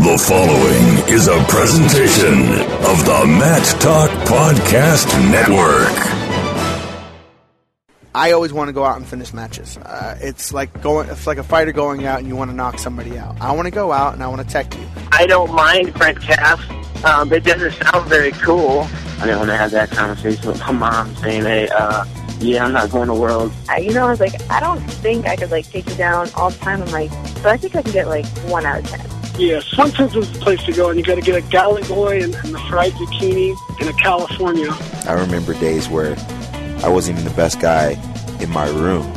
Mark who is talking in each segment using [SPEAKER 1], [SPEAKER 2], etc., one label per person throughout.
[SPEAKER 1] The following is a presentation of the Mat Talk Podcast Network.
[SPEAKER 2] I always want to go out and finish matches. Uh, it's like going, it's like a fighter going out and you want to knock somebody out. I want to go out and I want to tech you.
[SPEAKER 3] I don't mind Brent Cass. Um, it doesn't sound very cool. I didn't want to have that conversation with my mom saying, "Hey, uh, yeah, I'm not going to World."
[SPEAKER 4] I, you know, I was like, I don't think I could like take you down all the time. I'm like, but I think I can get like one out of ten.
[SPEAKER 5] Yeah, sometimes there's a place to go, and you got to get a galley boy and, and the fried zucchini in a California.
[SPEAKER 6] I remember days where I wasn't even the best guy in my room,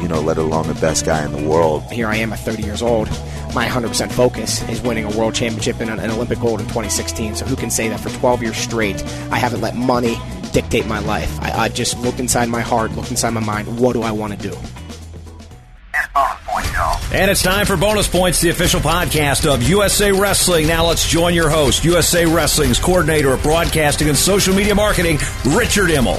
[SPEAKER 6] you know, let alone the best guy in the world.
[SPEAKER 7] Here I am at 30 years old. My 100% focus is winning a world championship and an Olympic gold in 2016. So who can say that for 12 years straight, I haven't let money dictate my life? I, I just looked inside my heart, looked inside my mind. What do I want to do?
[SPEAKER 8] And it's time for Bonus Points, the official podcast of USA Wrestling. Now let's join your host, USA Wrestling's coordinator of broadcasting and social media marketing, Richard Immel.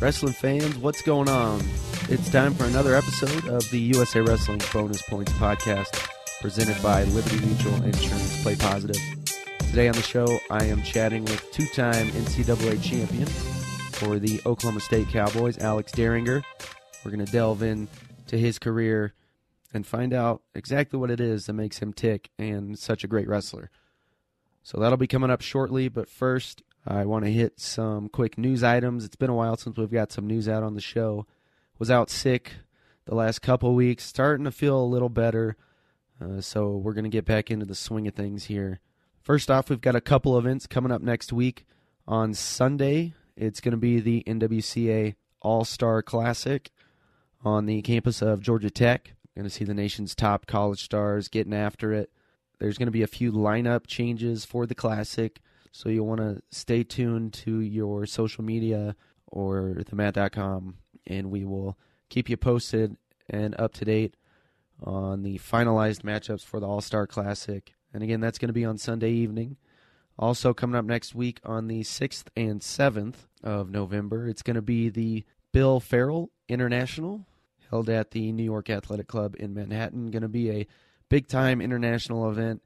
[SPEAKER 9] Wrestling fans, what's going on? It's time for another episode of the USA Wrestling Bonus Points podcast presented by Liberty Mutual Insurance Play Positive. Today on the show, I am chatting with two time NCAA champion for the Oklahoma State Cowboys, Alex Dieringer. We're going to delve into his career and find out exactly what it is that makes him tick and such a great wrestler. So that'll be coming up shortly, but first, I want to hit some quick news items. It's been a while since we've got some news out on the show. Was out sick the last couple weeks, starting to feel a little better. Uh, so we're going to get back into the swing of things here. First off, we've got a couple events coming up next week. On Sunday, it's going to be the NWCA All Star Classic on the campus of Georgia Tech. Going to see the nation's top college stars getting after it. There's going to be a few lineup changes for the Classic. So you'll want to stay tuned to your social media or themat.com, and we will keep you posted and up to date on the finalized matchups for the All Star Classic. And again, that's going to be on Sunday evening. Also, coming up next week on the 6th and 7th of November, it's going to be the Bill Farrell International held at the New York Athletic Club in Manhattan. Going to be a big time international event.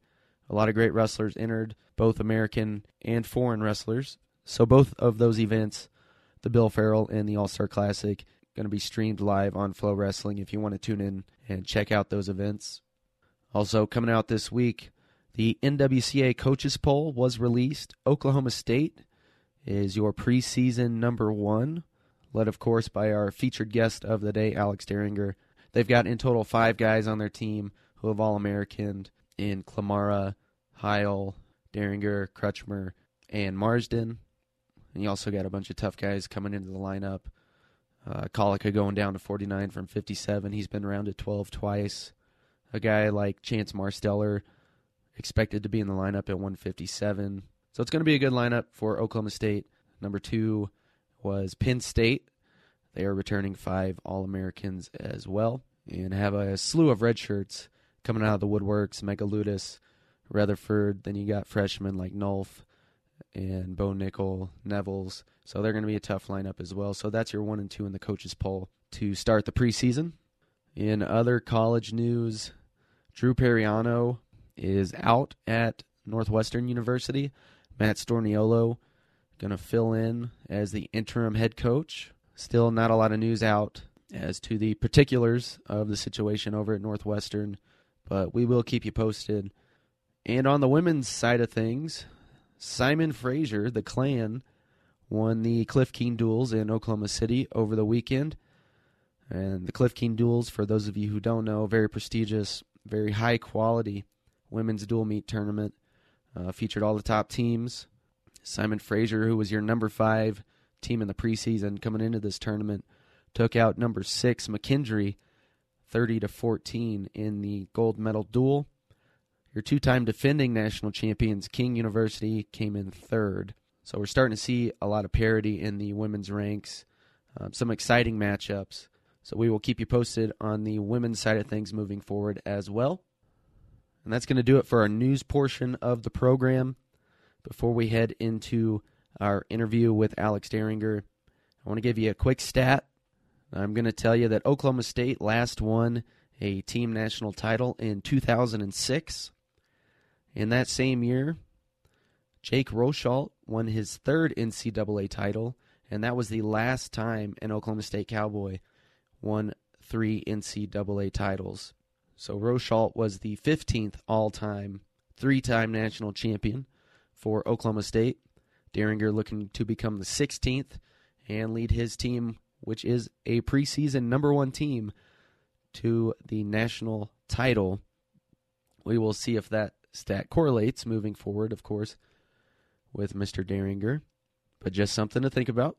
[SPEAKER 9] A lot of great wrestlers entered, both American and foreign wrestlers. So both of those events, the Bill Farrell and the All Star Classic, going to be streamed live on FloWrestling if you want to tune in and check out those events. Also coming out this week, the NWCA coaches poll was released. Oklahoma State is your preseason number one, led of course by our featured guest of the day, Alex Dieringer. They've got in total five guys on their team who have all American in Klimara, Heil, Dieringer, Crutchmer, and Marsden. And you also got a bunch of tough guys coming into the lineup. Uh, Collica going down to 49 from 57. He's been around at 12 twice. A guy like Chance Marsteller expected to be in the lineup at 157. So it's going to be a good lineup for Oklahoma State. Number two was Penn State. They are returning five All Americans as well and have a slew of red shirts coming out of the woodworks. Megaludis, Rutherford. Then you got freshmen like Nolf and Bo Nickal, Nevills. So they're going to be a tough lineup as well. So that's your one and two in the coaches poll to start the preseason. In other college news, Drew Pariano is out at Northwestern University. Matt Storniolo going to fill in as the interim head coach. Still not a lot of news out as to the particulars of the situation over at Northwestern, but we will keep you posted. And on the women's side of things, Simon Fraser, the clan, won the Cliff Keen duels in Oklahoma City over the weekend. And the Cliff Keen duels, for those of you who don't know, very prestigious, very high quality women's dual meet tournament. Uh, featured all the top teams. Simon Fraser, who was your number five team in the preseason coming into this tournament, took out number six McKendree 30 to 14 in the gold medal duel. Your two time defending national champions, King University, came in third. So we're starting to see a lot of parity in the women's ranks, um, some exciting matchups. So we will keep you posted on the women's side of things moving forward as well. And that's going to do it for our news portion of the program. Before we head into our interview with Alex Dieringer, I want to give you a quick stat. I'm going to tell you that Oklahoma State last won a team national title in 2006. In that same year, Jake Rosholt won his third NCAA title, and that was the last time an Oklahoma State Cowboy won three NCAA titles. So Rosholt was the 15th all time, three time national champion for Oklahoma State. Dieringer looking to become the 16th and lead his team, which is a preseason number one team, to the national title. We will see if that stat correlates moving forward, of course, with Mr. Dieringer. But just something to think about.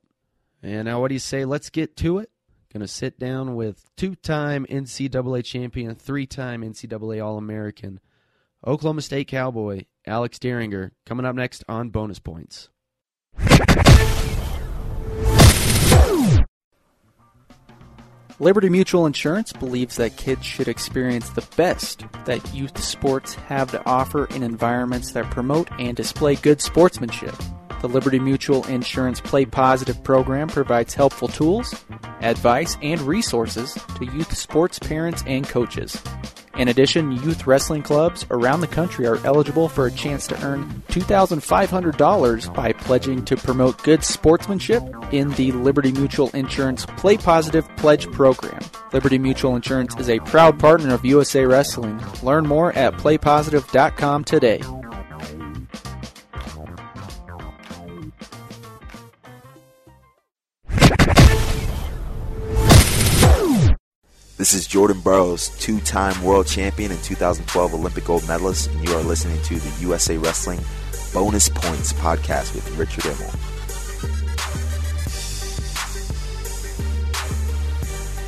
[SPEAKER 9] And now, what do you say? Let's get to it. Going to sit down with two time NCAA champion, three time NCAA All American, Oklahoma State Cowboy, Alex Dieringer, coming up next on Bonus Points.
[SPEAKER 10] Liberty Mutual Insurance believes that kids should experience the best that youth sports have to offer in environments that promote and display good sportsmanship. The Liberty Mutual Insurance Play Positive program provides helpful tools, advice, and resources to youth sports parents and coaches. In addition, youth wrestling clubs around the country are eligible for a chance to earn $2,500 by pledging to promote good sportsmanship in the Liberty Mutual Insurance Play Positive Pledge Program. Liberty Mutual Insurance is a proud partner of USA Wrestling. Learn more at playpositive.com today.
[SPEAKER 6] This is Jordan Burroughs, two time world champion and 2012 Olympic gold medalist, and you are listening to the USA Wrestling Bonus Points podcast with Richard Immel.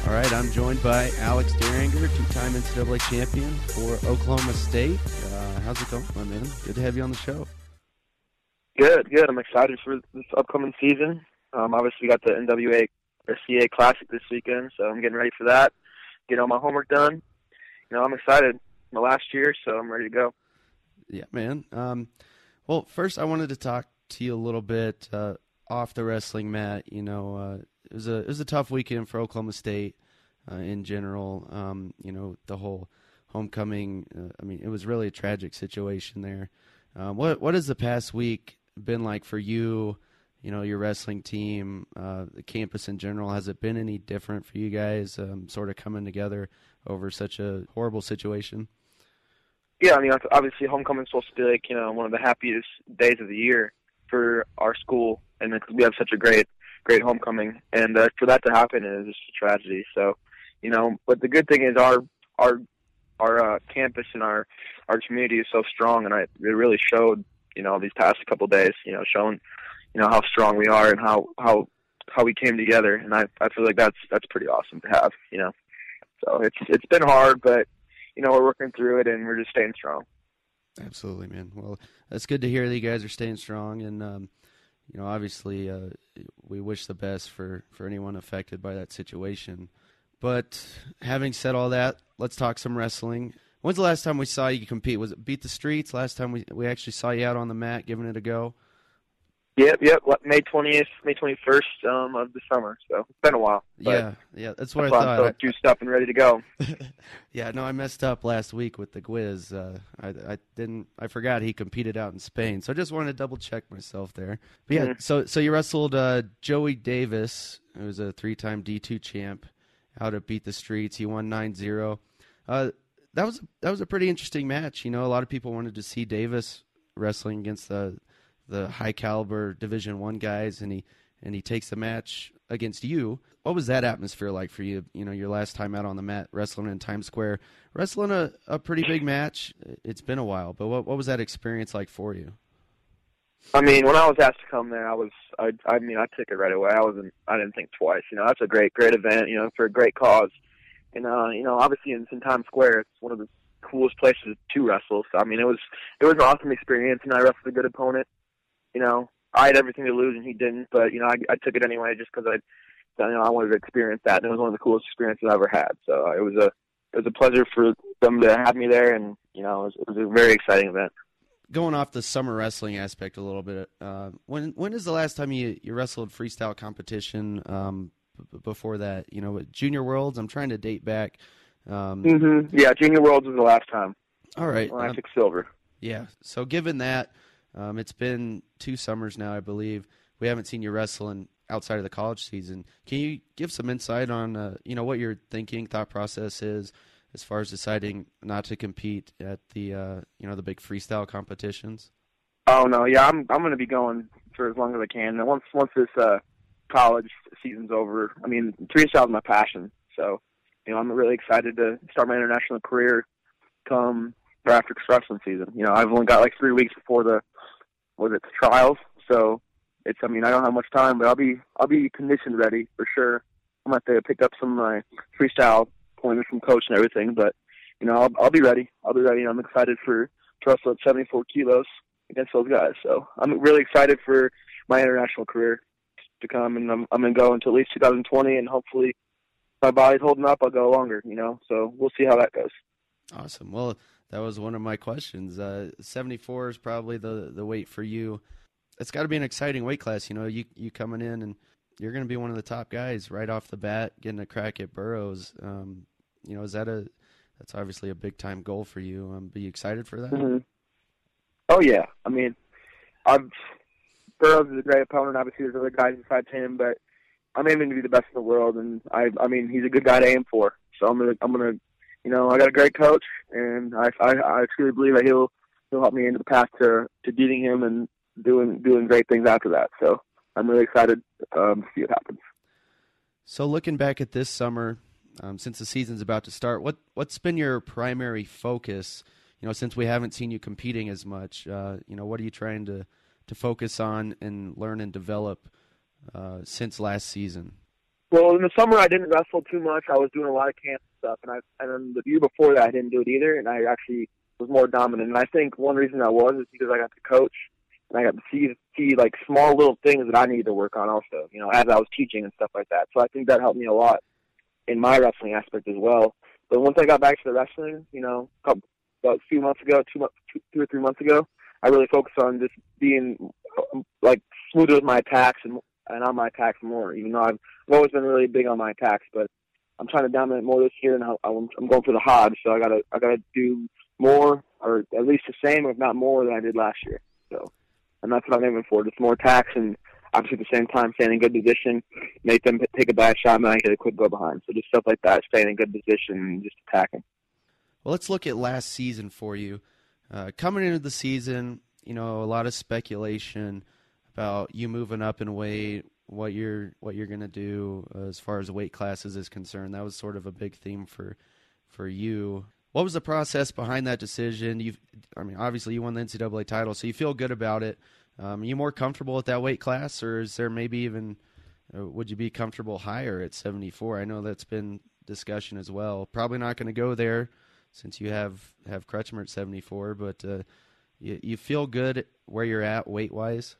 [SPEAKER 9] All right, I'm joined by Alex Dieringer, two time NCAA champion for Oklahoma State. Uh, how's it going, my man? Good to have you on the show.
[SPEAKER 11] Good, good. I'm excited for this upcoming season. Um, obviously, we got the NWA or CA Classic this weekend, so I'm getting ready for that get all my homework done. You know, I'm excited. My last year, so I'm ready to go.
[SPEAKER 9] Yeah, man. Um, well, first I wanted to talk to you a little bit uh, off the wrestling mat. You know, uh, it was a it was a tough weekend for Oklahoma State uh, in general. Um, you know, the whole homecoming. Uh, I mean, it was really a tragic situation there. Um, what what has the past week been like for you? You know your wrestling team, uh, the campus in general? Has it been any different for you guys, um, sort of coming together over such a horrible situation?
[SPEAKER 11] Yeah, I mean, obviously, homecoming supposed to be like you know one of the happiest days of the year for our school, and because we have such a great, great homecoming, and uh, for that to happen is just a tragedy. So, you know, but the good thing is our our our uh, campus and our our community is so strong, and I it really showed, you know, these past couple of days, you know, showing you know how strong we are and how how how we came together. And I I feel like that's that's pretty awesome to have you know. So it's it's been hard but you know we're working through it and we're just staying strong.
[SPEAKER 9] Absolutely man. Well that's good to hear that you guys are staying strong. And um you know obviously uh we wish the best for for anyone affected by that situation. But having said all that let's talk some wrestling. When's the last time we saw you compete? Was it beat the streets? Last time we we actually saw you out on the mat giving it a go
[SPEAKER 11] Yep, yep. May twentieth, May twenty first um, of the summer. So it's been a while.
[SPEAKER 9] Yeah, yeah. That's what
[SPEAKER 11] that's
[SPEAKER 9] I thought.
[SPEAKER 11] I'm so juiced up and ready to go.
[SPEAKER 9] yeah, no, I messed up last week with the quiz. Uh, I, I didn't. I forgot he competed out in Spain, so I just wanted to double check myself there. But yeah, mm-hmm. so so you wrestled uh, Joey Davis, who was a three time D two champ, out at Beat the Streets. He won 9-0. Uh, that was that was a pretty interesting match. You know, a lot of people wanted to see Davis wrestling against the the high caliber Division One guys, and he and he takes the match against you. What was that atmosphere like for you? You know, your last time out on the mat wrestling in Times Square, wrestling a, a pretty big match. It's been a while, but what what was that experience like for you?
[SPEAKER 11] I mean, when I was asked to come there, I was, I, I mean, I took it right away. I wasn't, I didn't think twice. You know, that's a great, great event. You know, for a great cause. And uh, you know, obviously in, in Times Square, it's one of the coolest places to wrestle. So I mean, it was, it was an awesome experience, and I wrestled a good opponent. You know, I had everything to lose, and he didn't. But you know, I, I took it anyway just because I, you know, I wanted to experience that. And it was one of the coolest experiences I ever had. So uh, it was a, it was a pleasure for them to have me there, and you know, it was, it was a very exciting event
[SPEAKER 9] going off the summer wrestling aspect a little bit, uh, when when is the last time you, you wrestled freestyle competition? Um, b- before that, you know, Junior Worlds. I'm trying to date back. Um,
[SPEAKER 11] mm-hmm. Yeah, Junior Worlds was the last time.
[SPEAKER 9] All right,
[SPEAKER 11] when I um, took silver.
[SPEAKER 9] Yeah. So given that, um, it's been two summers now, I believe. We haven't seen you wrestling outside of the college season. Can you give some insight on, uh, you know, what your thinking, thought process is as far as deciding not to compete at the uh, you know the big freestyle competitions?
[SPEAKER 11] Oh no, yeah, I'm I'm going to be going for as long as I can. And once once this uh, college season's over, I mean, freestyle is my passion. So, you know, I'm really excited to start my international career come after wrestling season. You know, I've only got like three weeks before the was it the trials, so it's I mean I don't have much time, but I'll be I'll be conditioned ready for sure. I'm to have to pick up some of my freestyle pointers from coach and everything. But you know, I'll, I'll be ready. I'll be ready. I'm excited for to wrestle at 74 kilos against those guys. So I'm really excited for my international career to come, and I'm I'm gonna go until at least 2020, and hopefully, my body's holding up, I'll go longer. You know, so we'll see how that goes.
[SPEAKER 9] Awesome. Well, that was one of my questions. Uh, 74 is probably the the weight for you. It's got to be an exciting weight class. You know, you you coming in and you're going to be one of the top guys right off the bat, getting a crack at Burroughs. Um, you know, is that a that's obviously a big time goal for you? Um, be excited for that?
[SPEAKER 11] Mm-hmm. Oh yeah, I mean, I'm Burroughs is a great opponent. Obviously, there's other guys besides him, but I'm aiming to be the best in the world, and I I mean, he's a good guy to aim for. So I'm gonna I'm gonna, you know, I got a great coach, and I I, I truly believe that he'll he'll help me into the path to to beating him and doing doing great things after that. So I'm really excited um, to see what happens.
[SPEAKER 9] So looking back at this summer, um, since the season's about to start, what what's been your primary focus? You know, since we haven't seen you competing as much, uh, you know, what are you trying to to focus on and learn and develop uh, since last season?
[SPEAKER 11] Well, in the summer I didn't wrestle too much. I was doing a lot of camp stuff, and I and then the year before that I didn't do it either, and I actually was more dominant. And I think one reason that was is because I got to coach and I got to see see like small little things that I needed to work on also, you know, as I was teaching and stuff like that. So I think that helped me a lot in my wrestling aspect as well. But once I got back to the wrestling, you know, a couple, about a few months ago, two, two, two or three months ago, I really focused on just being like smoother with my attacks and and on my attacks more. Even though I've, I've always been really big on my attacks, but I'm trying to dominate more this year, and I'm, I'm going for the Hodge. So I gotta I gotta do more, or at least the same, if not more, than I did last year. So and that's what I'm aiming for. Just more attacks and obviously at the same time staying in good position, make them take a bad shot, and I get a quick go behind. So just stuff like that, staying in good position and just attacking.
[SPEAKER 9] Well, let's look at last season for you. Uh, coming into the season, you know, a lot of speculation about you moving up in weight, what you're what you're to do as far as weight classes is concerned. That was sort of a big theme for for you. What was the process behind that decision? You, I mean, obviously you won the NCAA title, so you feel good about it. Um, are you more comfortable at that weight class, or is there maybe even uh, would you be comfortable higher at 74? I know that's been discussion as well. Probably not going to go there since you have have Crutchmer at 74, but uh, you, you feel good where you're at weight wise.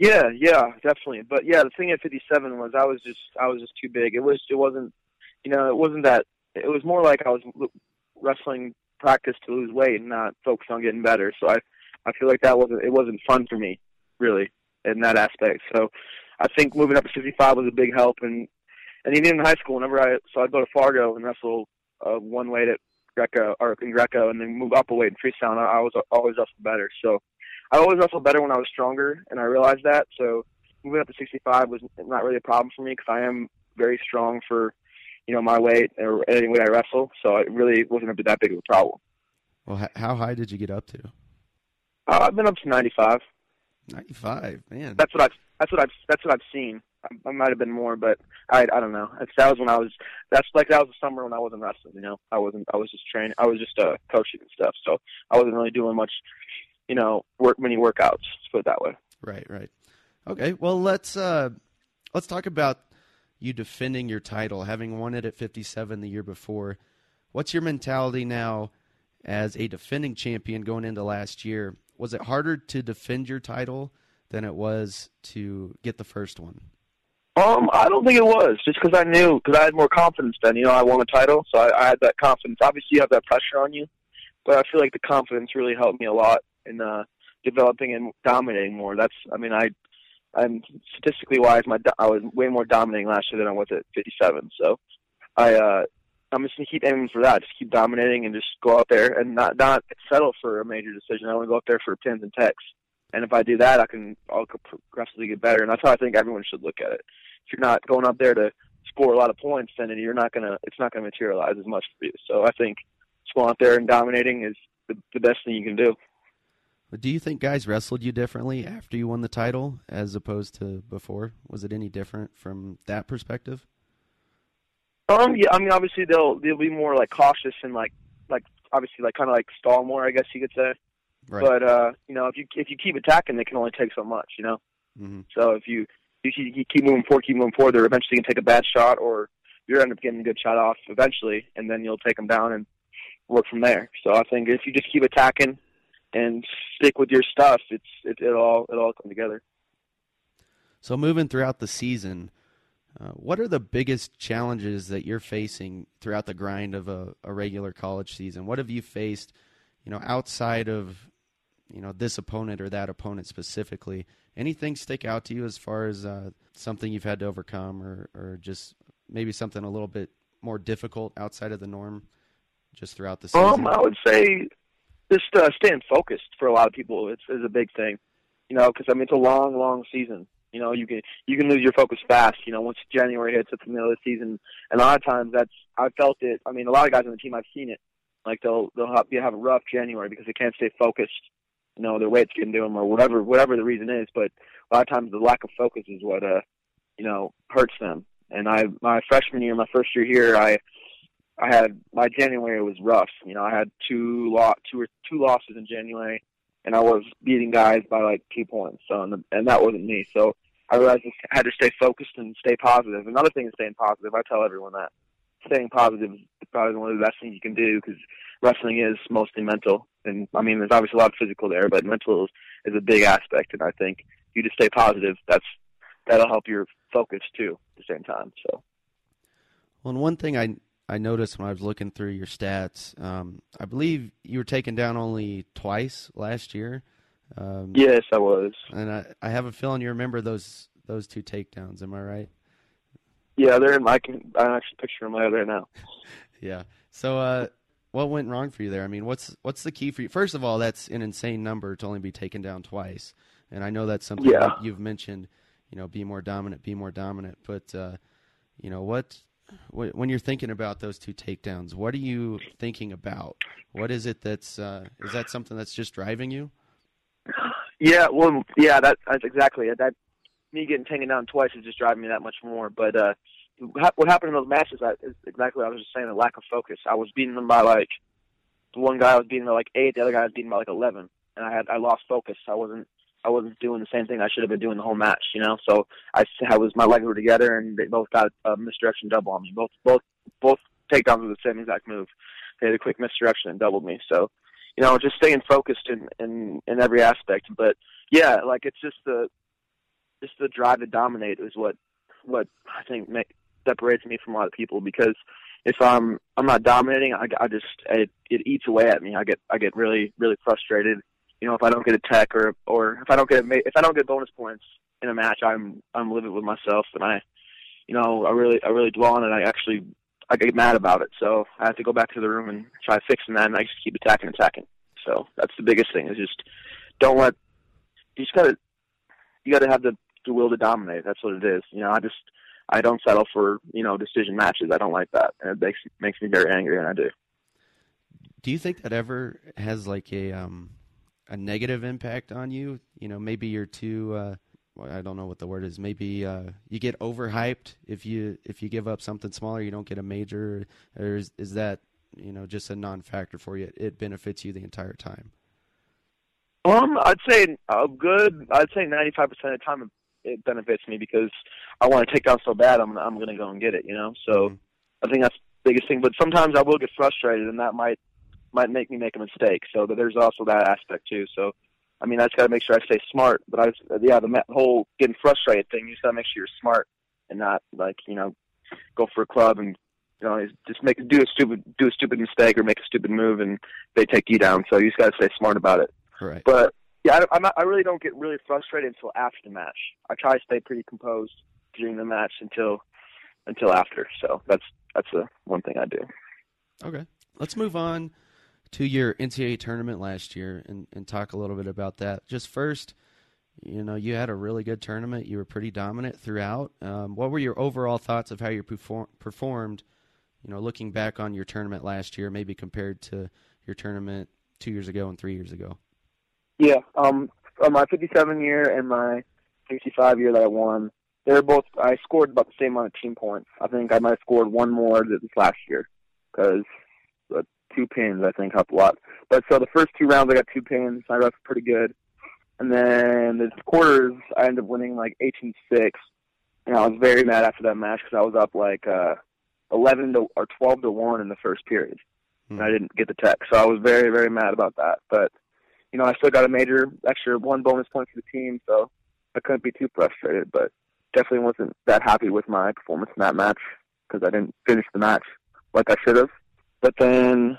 [SPEAKER 11] Yeah, yeah, definitely. But yeah, the thing at 57 was I was just I was just too big. It was it wasn't you know it wasn't that it was more like I was wrestling practice to lose weight and not focus on getting better. So I I feel like that wasn't it wasn't fun for me really in that aspect. So I think moving up to 55 was a big help and and even in high school whenever I so I'd go to Fargo and wrestle uh, one weight at Greco or in Greco and then move up a weight in freestyle I, I was always wrestled better. So I always wrestled better when I was stronger and I realized that. So moving up to 65 was not really a problem for me because I am very strong for you know, my weight or any weight I wrestle. So it really wasn't that big of a problem.
[SPEAKER 9] Well, how high did you get up to?
[SPEAKER 11] Uh, I've been up to 95.
[SPEAKER 9] 95, man.
[SPEAKER 11] That's what I've. That's what I've. That's what I've seen. I, I might have been more, but I. I don't know. It's, that was when I was. That's like that was the summer when I wasn't wrestling. You know, I wasn't. I was just training. I was just uh, coaching and stuff. So I wasn't really doing much. You know, work many workouts. Let's put it that way.
[SPEAKER 9] Right, right. Okay, well let's uh, let's talk about you defending your title, having won it at 57 the year before. What's your mentality now as a defending champion going into last year? Was it harder to defend your title than it was to get the first one?
[SPEAKER 11] Um, I don't think it was just because I knew because I had more confidence then. You know, I won the title, so I, I had that confidence. Obviously, you have that pressure on you, but I feel like the confidence really helped me a lot in uh, developing and dominating more. That's, I mean, I, I'm statistically wise, my I was way more dominating last year than I was at 57. So, I, uh, I'm just gonna keep aiming for that. Just keep dominating and just go out there and not not settle for a major decision. I want to go out there for pins and techs. And if I do that, I can I'll progressively get better. And that's how I think everyone should look at it. If you're not going up there to score a lot of points, then you're not gonna it's not gonna materialize as much for you. So I think just going out there and dominating is the, the best thing you can do.
[SPEAKER 9] Do you think guys wrestled you differently after you won the title as opposed to before? Was it any different from that perspective?
[SPEAKER 11] Um, yeah, I mean, obviously they'll they'll be more like cautious and like like obviously like kind of like stall more, I guess you could say. Right. But uh, you know, if you if you keep attacking, they can only take so much, you know.
[SPEAKER 9] Mm-hmm.
[SPEAKER 11] So if you if you keep moving forward, keep moving forward, they're eventually gonna take a bad shot, or you're end up getting a good shot off eventually, and then you'll take them down and work from there. So I think if you just keep attacking and stick with your stuff, it's it, it all it all come together.
[SPEAKER 9] So moving throughout the season, uh, what are the biggest challenges that you're facing throughout the grind of a, a regular college season? What have you faced, you know, outside of you know this opponent or that opponent specifically? Anything stick out to you as far as uh, something you've had to overcome, or or just maybe something a little bit more difficult outside of the norm, just throughout the season?
[SPEAKER 11] Um, I would say just uh, staying focused for a lot of people is, is a big thing. You know, because I mean it's a long, long season. You know, you can you can lose your focus fast. You know, once January hits at the middle of the season, and a lot of times that's I felt it. I mean, a lot of guys on the team I've seen it. Like they'll they'll have, have a rough January because they can't stay focused. You know, their weight's getting to them or whatever whatever the reason is. But a lot of times the lack of focus is what uh you know hurts them. And I my freshman year, my first year here, I I had my January was rough. You know, I had two lot two or two losses in January, and I was beating guys by like two points. So and, and that wasn't me. So I realized I had to stay focused and stay positive. Another thing is staying positive. I tell everyone that staying positive is probably one of the best things you can do because wrestling is mostly mental. And I mean, there's obviously a lot of physical there, but mental is, is a big aspect. And I think you just stay positive. That's that'll help your focus too at the same time. So.
[SPEAKER 9] Well, and one thing I I noticed when I was looking through your stats, um, I believe you were taken down only twice last year. Um,
[SPEAKER 11] yes, I was.
[SPEAKER 9] And I, I have a feeling you remember those those two takedowns. Am I right?
[SPEAKER 11] Yeah, they're in my. I can I actually picture them right now.
[SPEAKER 9] yeah. So, uh, what went wrong for you there? I mean, what's what's the key for you? First of all, that's an insane number to only be taken down twice, and I know that's something
[SPEAKER 11] yeah.
[SPEAKER 9] that you've mentioned. You know, be more dominant, be more dominant. But uh, you know what? When you're thinking about those two takedowns, what are you thinking about? What is it that's uh, is that something that's just driving you?
[SPEAKER 11] Yeah, well, yeah, that, that's exactly it. That me getting taken down twice is just driving me that much more. But uh, what happened in those matches is exactly what I was just saying. The lack of focus. I was beating them by like the one guy I was beating by like eight, the other guy I was beating by like eleven, and I had I lost focus. I wasn't I wasn't doing the same thing I should have been doing the whole match. You know, so I I was my legs were together, and they both got a misdirection double on me. Both both both takedowns were the same exact move. They had a quick misdirection and doubled me. So you know, just staying focused in in in every aspect. But yeah, like it's just the just the drive to dominate is what what I think make, separates me from a lot of people because if I'm I'm not dominating, I, I just it, it eats away at me. I get I get really really frustrated. You know, if I don't get a tech or or if I don't get if I don't get bonus points in a match, I'm I'm livid with myself and I, you know, I really I really dwell on it. I actually I get mad about it. So I have to go back to the room and try fixing that, and I just keep attacking, attacking. So that's the biggest thing is just don't let you just gotta you gotta have the the will to dominate. That's what it is. You know, I just I don't settle for you know decision matches. I don't like that, and it makes makes me very angry, and I do.
[SPEAKER 9] Do you think that ever has like a um a negative impact on you? You know, maybe you're too. Uh, I don't know what the word is. Maybe uh, you get overhyped if you if you give up something smaller, you don't get a major, or is, is that you know just a non-factor for you? It benefits you the entire time.
[SPEAKER 11] Um, I'd say a good. I'd say ninety-five percent of the time it benefits me because I want to take down so bad. I'm I'm going to go and get it. You know, so
[SPEAKER 9] Mm-hmm.
[SPEAKER 11] I think that's the biggest thing. But sometimes I will get frustrated, and that might might make me make a mistake. So there's also that aspect too. So I mean, I just got to make sure I stay smart. But I, was, uh, yeah, the whole getting frustrated thing. You just got to make sure you're smart and not like you know go for a club and you know just make do a stupid do a stupid mistake or make a stupid move and they take you down. So you just got to stay smart about it.
[SPEAKER 9] Right.
[SPEAKER 11] But yeah, I, I'm not, I really don't get really frustrated until after the match. I try to stay pretty composed during the match until until after. So that's that's the one thing I do.
[SPEAKER 9] Okay. Let's move on to your NCAA tournament last year and, and talk a little bit about that. Just first, you know, you had a really good tournament. You were pretty dominant throughout. Um, what were your overall thoughts of how you perform, performed, you know, looking back on your tournament last year, maybe compared to your tournament two years ago and three years ago?
[SPEAKER 11] Yeah, um, my 57 year and my 65 year that I won, they're both. I scored about the same amount of team points. I think I might have scored one more this last year because the two pins I think helped a lot. But so the first two rounds I got two pins. I was pretty good, and then the quarters I ended up winning like 18-6, and I was very mad after that match because I was up like uh 11 to or 12 to one in the first period, and I didn't get the tech. So I was very very mad about that, but you know, I still got a major extra one bonus point for the team, so I couldn't be too frustrated. But definitely wasn't that happy with my performance in that match because I didn't finish the match like I should have. But then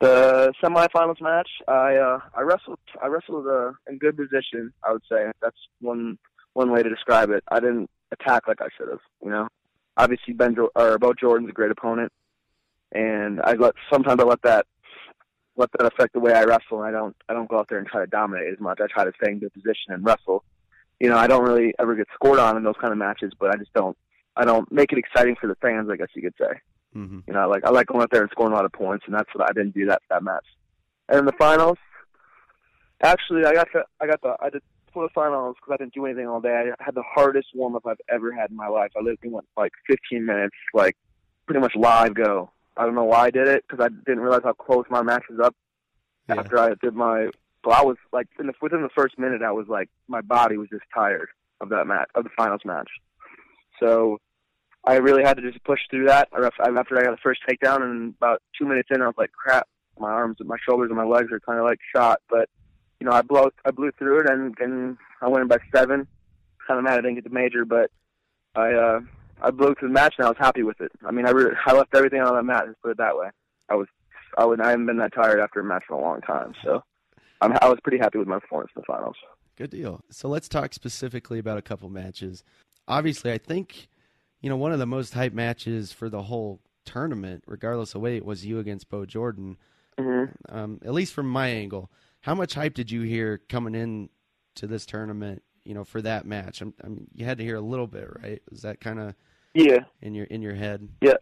[SPEAKER 11] the semifinals match, I uh, I wrestled I wrestled uh, in good position. I would say that's one one way to describe it. I didn't attack like I should have. You know, obviously Ben jo- or Bo Jordan's a great opponent, and I let sometimes I let that let that affect the way I wrestle. And I don't I don't go out there and try to dominate as much. I try to stay in good position and wrestle. You know, I don't really ever get scored on in those kind of matches, but I just don't I don't make it exciting for the fans. I guess you could say.
[SPEAKER 9] Mm-hmm.
[SPEAKER 11] You know, I like I like going out there and scoring a lot of points, and that's what I didn't do that that match. And in the finals, actually, I got the I got the I did for the finals because I didn't do anything all day. I had the hardest warm up I've ever had in my life. I literally went like 15 minutes, like pretty much live go. I don't know why I did it because I didn't realize how close my match was up after I did my. So I was like in the, within the first minute, I was like my body was just tired of that match of the finals match. So I really had to just push through that. After I got the first takedown, and about two minutes in, I was like, "Crap! My arms, my shoulders, and my legs are kind of like shot." But you know, I blew, I blew through it, and and I went in by seven. Kind of mad I didn't get the major, but I uh, I blew through the match, and I was happy with it. I mean, I re- I left everything on that mat. Let's put it that way. I was I would I haven't been that tired after a match in a long time, so I'm I was pretty happy with my performance in the finals.
[SPEAKER 9] Good deal. So let's talk specifically about a couple matches. Obviously, I think you know one of the most hype matches for the whole tournament, regardless of weight, was you against Bo Jordan.
[SPEAKER 11] Mm-hmm.
[SPEAKER 9] Um, at least from my angle, how much hype did you hear coming in to this tournament? You know, for that match, I'm, I mean, you had to hear a little bit, right? Was that kind of
[SPEAKER 11] Yeah.
[SPEAKER 9] in your in your head?
[SPEAKER 11] Yeah.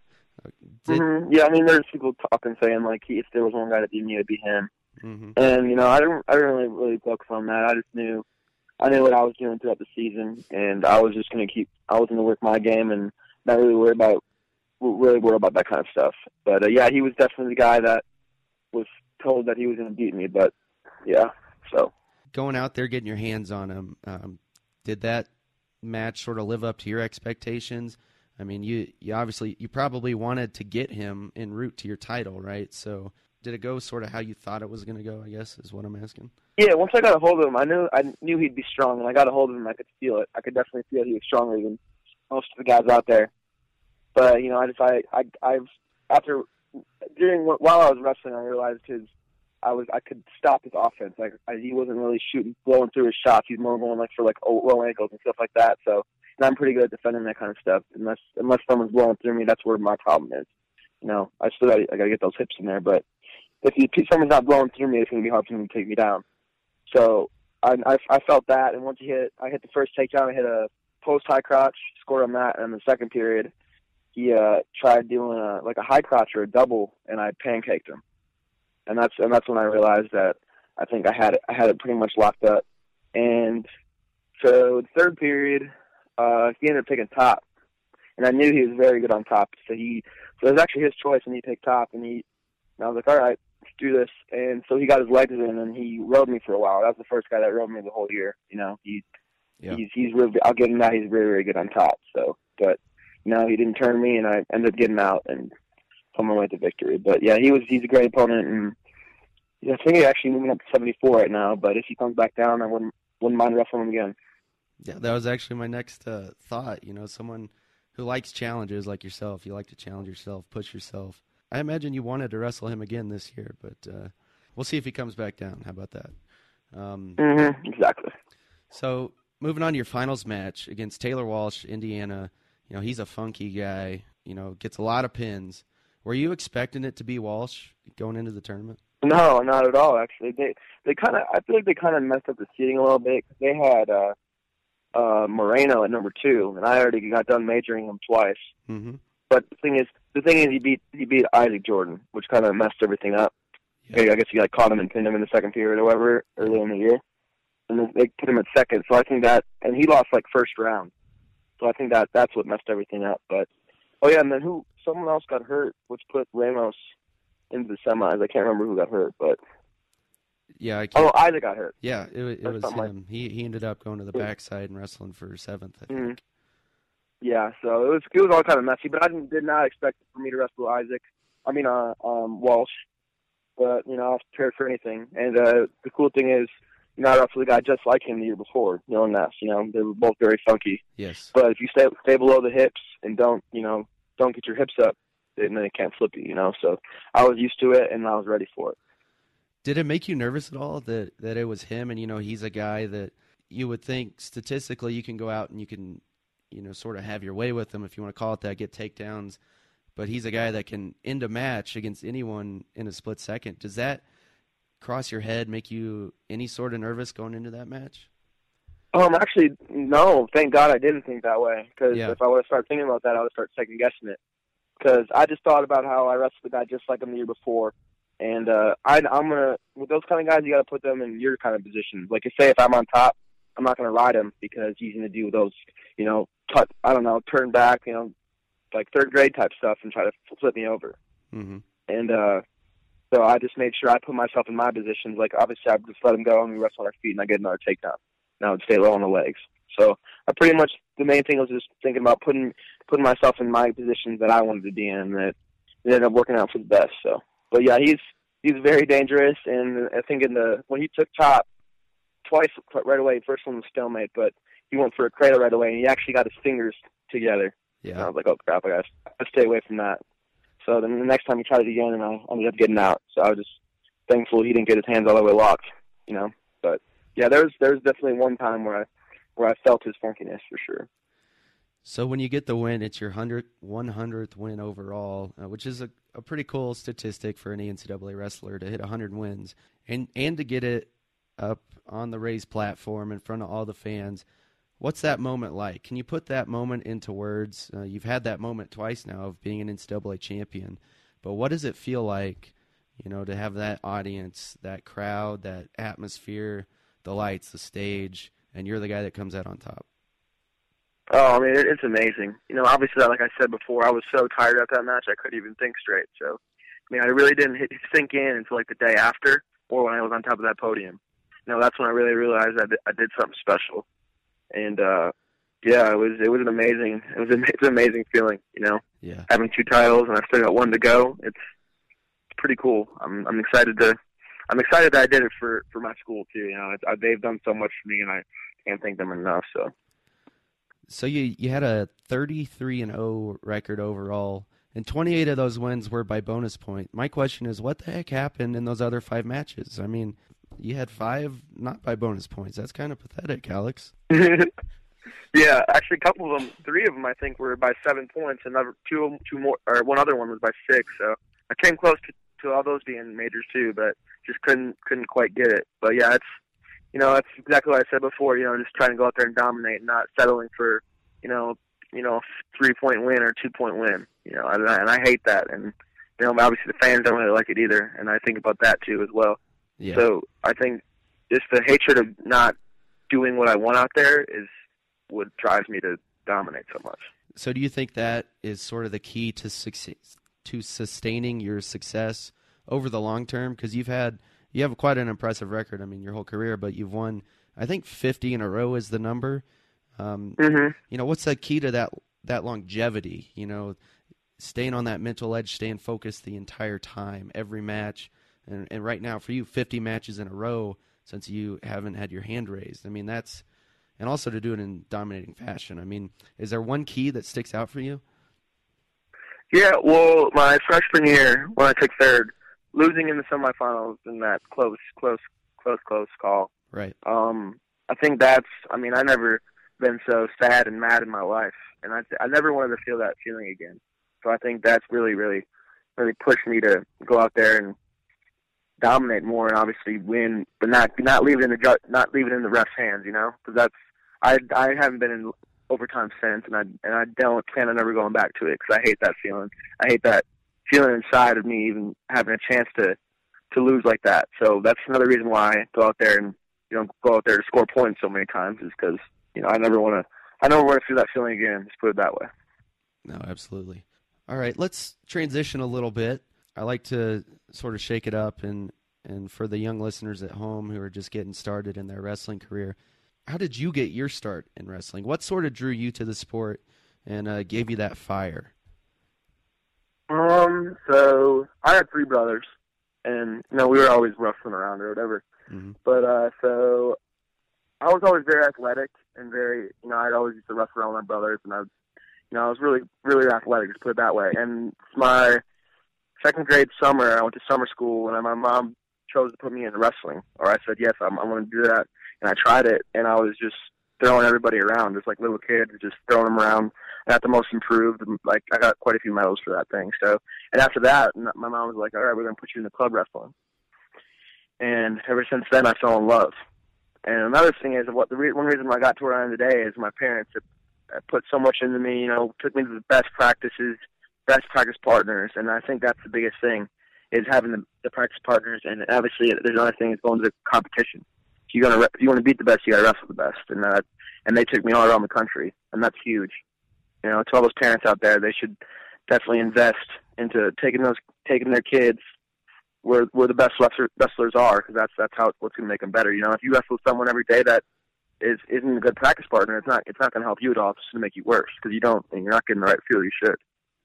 [SPEAKER 9] Did-
[SPEAKER 11] hmm Yeah, I mean, there's people talking saying like if there was one guy that beat me, it'd be him.
[SPEAKER 9] Mhm.
[SPEAKER 11] And you know, I didn't, I didn't really, really focus on that. I just knew, I knew what I was doing throughout the season, and I was just going to keep, I was going to work my game and not really worry about, really worry about that kind of stuff. But uh, yeah, he was definitely the guy that was told that he was going to beat me. But yeah, so
[SPEAKER 9] going out there getting your hands on him um, did that match sort of live up to your expectations i mean you, you obviously you probably wanted to get him en route to your title right so did it go sort of how you thought it was going to go i guess is what i'm asking
[SPEAKER 11] yeah, once I got a hold of him, I knew I knew he'd be strong. When I got a hold of him, I could feel it. I could definitely feel he was stronger than most of the guys out there. But you know, I just I I I've after during while I was wrestling, I realized his I was I could stop his offense. Like I, he wasn't really shooting, blowing through his shots. He's more going like for like low ankles and stuff like that. So and I'm pretty good at defending that kind of stuff. Unless unless someone's blowing through me, that's where my problem is. You know, I still got I got to get those hips in there. But if you, if someone's not blowing through me, it's gonna be hard for them to take me down. So I, I I felt that, and once he hit, I hit the first takedown. I hit a post high crotch, scored on that, and in the second period, he uh tried doing a like a high crotch or a double, and I pancaked him, and that's and that's when I realized that I think I had it I had it pretty much locked up, and so the third period, uh, he ended up taking top, and I knew he was very good on top, so he so it was actually his choice, and he picked top, and he and I was like, all right, do this. And so he got his legs in and he rode me for a while. That was the first guy that rode me the whole year. You know, he
[SPEAKER 9] Yeah.
[SPEAKER 11] he's he's really I'll give him that. He's very very good on top. So, but no, he didn't turn me, and I ended up getting out and on my way to victory. But yeah, he was he's a great opponent, and I think he's actually moving up to 74 right now. But if he comes back down, I wouldn't wouldn't mind wrestling him again.
[SPEAKER 9] Yeah, that was actually my next uh, thought. You know, someone who likes challenges like yourself. You like to challenge yourself, push yourself. I imagine you wanted to wrestle him again this year, but uh, we'll see if he comes back down. How about that? Um,
[SPEAKER 11] Mm-hmm, exactly.
[SPEAKER 9] So moving on to your finals match against Taylor Walsh, Indiana. You know, he's a funky guy. You know, gets a lot of pins. Were you expecting it to be Walsh going into the tournament?
[SPEAKER 11] No, not at all. Actually, they they kind of I feel like they kind of messed up the seating a little bit. 'cause They had uh, uh, Moreno at number two, and I already got done majoring him twice.
[SPEAKER 9] Mm-hmm.
[SPEAKER 11] But the thing is, the thing is, he beat he beat Isaac Jordan, which kind of messed everything up. I guess he like caught him and pinned him in the second period or whatever earlier in the year, and then they put him at second. So I think that, and he lost like first round. So I think that that's what messed everything up. But oh yeah, and then who? Someone else got hurt, which put Ramos into the semis. I can't remember who got hurt, but
[SPEAKER 9] Yeah, I can't.
[SPEAKER 11] oh, Isaac got hurt.
[SPEAKER 9] Yeah, it, it was
[SPEAKER 11] something like-
[SPEAKER 9] him. He he ended up going to the
[SPEAKER 11] Yeah.
[SPEAKER 9] backside and wrestling for seventh. I think.
[SPEAKER 11] Mhm. Yeah, so it was it was all kind of messy, but I didn't, did not expect for me to wrestle Isaac. I mean, uh, um, Walsh. But you know, I was prepared for anything. And uh, the cool thing is, you know, I wrestled a guy just like him the year before, Dylan Ness. You know, they were both very funky.
[SPEAKER 9] Yes.
[SPEAKER 11] But if you stay stay below the hips and don't, you know, don't get your hips up, then they can't flip you. You know, so I was used to it and I was ready for it.
[SPEAKER 9] Did it make you nervous at all that that it was him? And you know, he's a guy that you would think statistically you can go out and you can, you know, sort of have your way with him if you want to call it that, get takedowns. But he's a guy that can end a match against anyone in a split second. Does that cross your head, make you any sort of nervous going into that match?
[SPEAKER 11] Um, actually, no. Thank God I didn't think that way. Because
[SPEAKER 9] Yeah.
[SPEAKER 11] if I would have started thinking about that, I would start second guessing it. Because I just thought about how I wrestled the guy just like him the year before, and uh, I, I'm gonna with those kind of guys, you got to put them in your kind of position. Like, you say, if I'm on top, I'm not gonna ride him because he's gonna do those, you know, cut. I don't know, turn back, you know, like third grade type stuff, and try to flip me over.
[SPEAKER 9] Mm-hmm.
[SPEAKER 11] And uh, so I just made sure I put myself in my positions. Like obviously, I just let him go and we wrestle on our feet, and I get another takedown. Now I would stay low on the legs. So I pretty much the main thing was just thinking about putting putting myself in my positions that I wanted to be in. and That it ended up working out for the best. So, but yeah, he's he's very dangerous, and I think in the when he took top twice right away. First one was stalemate, but he went for a cradle right away, and he actually got his fingers together. And I was like, oh crap, I gotta, I stay away from that. So then the next time he tried it again, and I ended up getting out. So I was just thankful he didn't get his hands all the way locked, you know. But yeah, there's there's definitely one time where I where I felt his funkiness for sure.
[SPEAKER 9] So when you get the win, it's your 100th, 100th win overall, uh, which is a, a pretty cool statistic for any NCAA wrestler to hit 100 wins and and to get it up on the raised platform in front of all the fans. What's that moment like? Can you put that moment into words? Uh, you've had that moment twice now of being an NCAA champion, but what does it feel like, you know, to have that audience, that crowd, that atmosphere, the lights, the stage, and you're the guy that comes out on top?
[SPEAKER 11] Oh, I mean, it, it's amazing. You know, obviously, like I said before, I was so tired after that match, I couldn't even think straight. So, I mean, I really didn't hit, sink in until like the day after, or when I was on top of that podium. You know, that's when I really realized did, I did something special. And uh yeah, it was it was an amazing it was an, it's an amazing feeling. You know,
[SPEAKER 9] Yeah.
[SPEAKER 11] having two titles and I still got one to go. It's pretty cool. I'm I'm excited to I'm excited that I did it for for my school too. You know, I, they've done so much for me, and I can't thank them enough. So.
[SPEAKER 9] So you you had a 33 and 0 record overall, and 28 of those wins were by bonus point. My question is, what the heck happened in those other five matches? I mean, you had five not by bonus points. That's kind of pathetic, Alex.
[SPEAKER 11] yeah, actually, a couple of them, three of them, I think, were by seven points, and another two, of 'em- two more, or one other one was by six. So I came close to, to all those being majors too, but just couldn't couldn't quite get it. But yeah, it's you know that's exactly what I said before. You know, just trying to go out there and dominate, not settling for you know you know three point win or two point win. You know, and I, and I hate that. And you know, obviously the fans don't really like it either, and I think about that too as well.
[SPEAKER 9] Yeah.
[SPEAKER 11] So I think just the hatred of not doing what I want out there is what drives me to dominate so much.
[SPEAKER 9] So do you think that is sort of the key to success, to sustaining your success over the long term? Because you've had you have quite an impressive record. I mean, your whole career, but you've won. I think 50 in a row is the number. Um,
[SPEAKER 11] mm-hmm.
[SPEAKER 9] You know, what's the key to that that longevity? You know, staying on that mental edge, staying focused the entire time, every match, and and right now for you, 50 matches in a row since you haven't had your hand raised. I mean, that's and also to do it in dominating fashion. I mean, is there one key that sticks out for you?
[SPEAKER 11] Yeah, well, my freshman year when I took third, losing in the semifinals in that close, close, close, close call.
[SPEAKER 9] Right.
[SPEAKER 11] Um, I think that's. I mean, I never been so sad and mad in my life, and I I never wanted to feel that feeling again. So I think that's really, really, really pushed me to go out there and dominate more and obviously win, but not not leave it in the not leave it in the ref's hands. You know, because that's I I haven't been in overtime since, and I and I don't plan on ever going back to it because I hate that feeling. I hate that feeling inside of me, even having a chance to to lose like that. So that's another reason why I go out there and you know go out there to score points so many times is because you know I never want to I never want to feel that feeling again. Let's put it that way.
[SPEAKER 9] No, absolutely. All right, let's transition a little bit. I like to sort of shake it up and and for the young listeners at home who are just getting started in their wrestling career, how did you get your start in wrestling? What sort of drew you to the sport and uh, gave you that fire?
[SPEAKER 11] Um, so I had three brothers, and you know we were always wrestling around or whatever.
[SPEAKER 9] Mm-hmm.
[SPEAKER 11] But uh, so I was always very athletic and very, you know, I'd always used to wrestle around with my brothers, and I, was, you know, I was really, really athletic. Just put it that way. And my second grade summer, I went to summer school, and my mom chose to put me into wrestling, or I said yes, I'm, I'm going to do that, and I tried it, and I was just throwing everybody around, just like little kids, just throwing them around. I got the most improved, like I got quite a few medals for that thing. So, and after that, my mom was like, "All right, we're going to put you in the club wrestling." And ever since then, I fell in love. And another thing is, what the re- one reason I got to where I am today is my parents have put so much into me. You know, took me to the best practices, best practice partners, and I think that's the biggest thing is having the, the practice partners. And obviously, there's another thing is going to the competition. If you're gonna, if you want to beat the best, you got to wrestle the best, and that, and they took me all around the country, and that's huge. You know, to all those parents out there, they should definitely invest into taking those, taking their kids where where the best wrestler, wrestlers are, because that's that's how what's going to make them better. You know, if you wrestle someone every day that is isn't a good practice partner, it's not it's not going to help you at all. It's going to make you worse because you don't and you're not getting the right feel you should.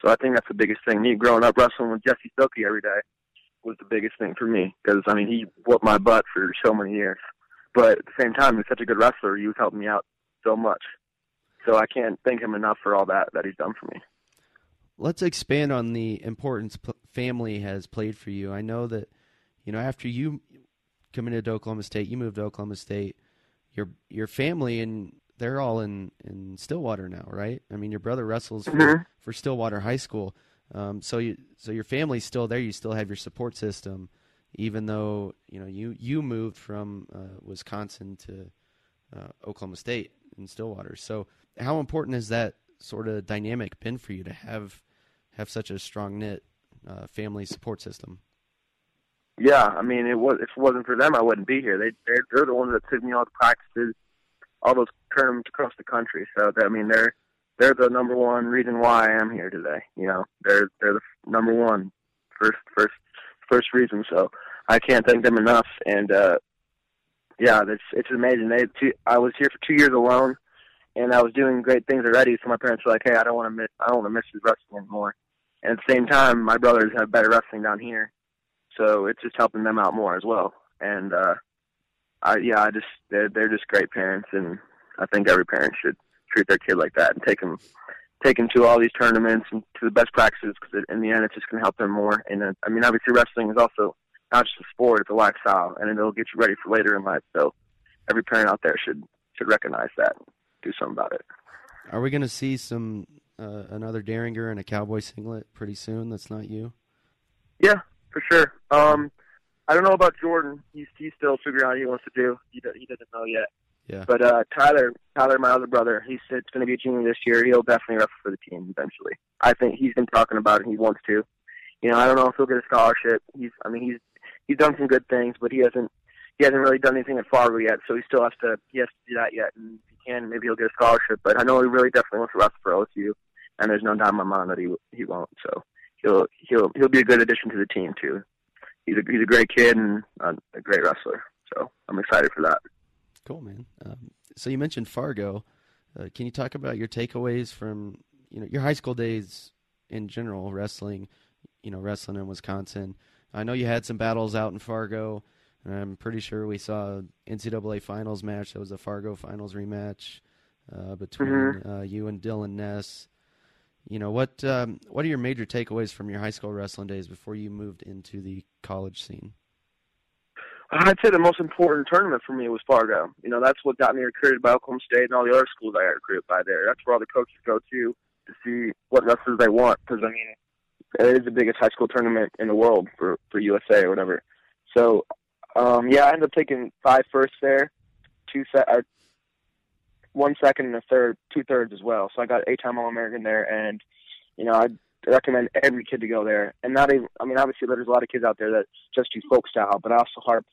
[SPEAKER 11] So I think that's the biggest thing. Me growing up wrestling with Jesse Silky every day was the biggest thing for me because I mean he whooped my butt for so many years, but at the same time he's such a good wrestler. He was helping me out so much. So I can't thank him enough for all that that he's done for me.
[SPEAKER 9] Let's expand on the importance family has played for you. I know that, you know, after you committed to Oklahoma State, you moved to Oklahoma State. Your your family and they're all in, in Stillwater now, right? I mean, your brother wrestles for,
[SPEAKER 11] mm-hmm.
[SPEAKER 9] for Stillwater High School. Um, so you so your family's still there. You still have your support system, even though you know you you moved from uh, Wisconsin to uh, Oklahoma State in Stillwater. So how important has that sort of dynamic been for you to have have such a strong knit uh, family support system?
[SPEAKER 11] Yeah, I mean, it was if it wasn't for them, I wouldn't be here. They they're, they're the ones that took me all the practices, all those tournaments across the country. So I mean, they're they're the number one reason why I am here today. You know, they're they're the number one first first first reason. So I can't thank them enough. And uh, yeah, it's it's amazing. They two, I was here for two years alone, and I was doing great things already. So my parents were like, "Hey, I don't want to miss I don't want to miss his wrestling anymore." And at the same time, my brothers have better wrestling down here, so it's just helping them out more as well. And uh, I yeah, I just they're they're just great parents, and I think every parent should treat their kid like that and take them take them to all these tournaments and to the best practices because in the end, it's just going to help them more. And uh, I mean, obviously, wrestling is also not just a sport; it's a lifestyle, and it'll get you ready for later in life. So every parent out there should should recognize that, and do something about it.
[SPEAKER 9] Are we going to see some uh, another Dieringer and a cowboy singlet pretty soon? That's not you.
[SPEAKER 11] Yeah, for sure. Um, I don't know about Jordan. He's he's still figuring out what he wants to do. He he doesn't know yet.
[SPEAKER 9] Yeah.
[SPEAKER 11] But uh, Tyler, Tyler, my other brother, he's it's going to be a junior this year. He'll definitely wrestle for the team eventually. I think he's been talking about it. He wants to. You know, I don't know if he'll get a scholarship. He's, I mean, he's he's done some good things, but he hasn't he hasn't really done anything at Fargo yet. So he still has to he has to do that yet. And if he can, maybe he'll get a scholarship. But I know he really definitely wants to wrestle for OSU, and there's no doubt in my mind that he he won't. So he'll he'll he'll be a good addition to the team too. He's a he's a great kid and a great wrestler. So I'm excited for that.
[SPEAKER 9] Cool, man. Um, so you mentioned Fargo. Uh, can you talk about your takeaways from you know your high school days in general, wrestling? You know, wrestling in Wisconsin. I know you had some battles out in Fargo. And I'm pretty sure we saw NCAA finals match. That was a Fargo finals rematch uh, between
[SPEAKER 11] Mhm.
[SPEAKER 9] uh, you and Dylan Ness. You know what? Um, what are your major takeaways from your high school wrestling days before you moved into the college scene?
[SPEAKER 11] I'd say the most important tournament for me was Fargo. You know, that's what got me recruited by Oklahoma State and all the other schools I got recruited by there. That's where all the coaches go to to see what wrestlers they want. Because I mean, it is the biggest high school tournament in the world for for USA or whatever. So, um, yeah, I ended up taking five firsts there, two set, one second and a third, two thirds as well. So I got eight time All American there, and you know, I'd recommend every kid to go there. And not even, I mean, obviously there's a lot of kids out there that just do folk style, but I also harp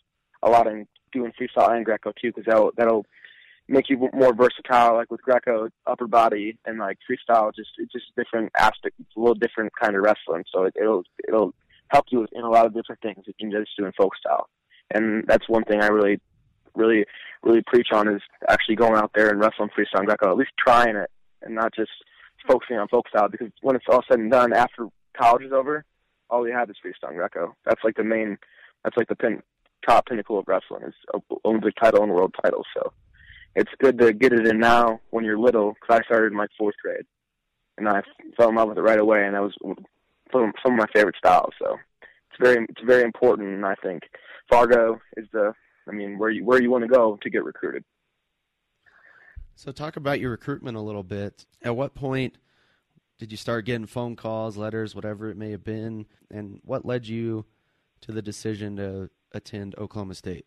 [SPEAKER 11] a lot on doing freestyle and Greco too, because that'll that'll make you more versatile. Like with Greco, upper body, and like freestyle, just it's just different aspect. It's a little different kind of wrestling, so it, it'll it'll help you in a lot of different things if you're just doing folk style. And that's one thing I really, really, really preach on is actually going out there and wrestling freestyle and Greco, at least trying it, and not just focusing on folk style. Because when it's all said and done, after college is over, all we have is freestyle and Greco. That's like the main, that's like the pin, top pinnacle of wrestling is uh, a Olympic title and world title. So it's good to get it in now when you're little. Because I started in my fourth grade, and I fell in love with it right away, and that was some of my favorite styles. So it's very it's very important, and I think Fargo is the I mean where you where you want to go to get recruited.
[SPEAKER 9] So talk about your recruitment a little bit. At what point did you start getting phone calls, letters, whatever it may have been, and what led you to the decision to attend Oklahoma State?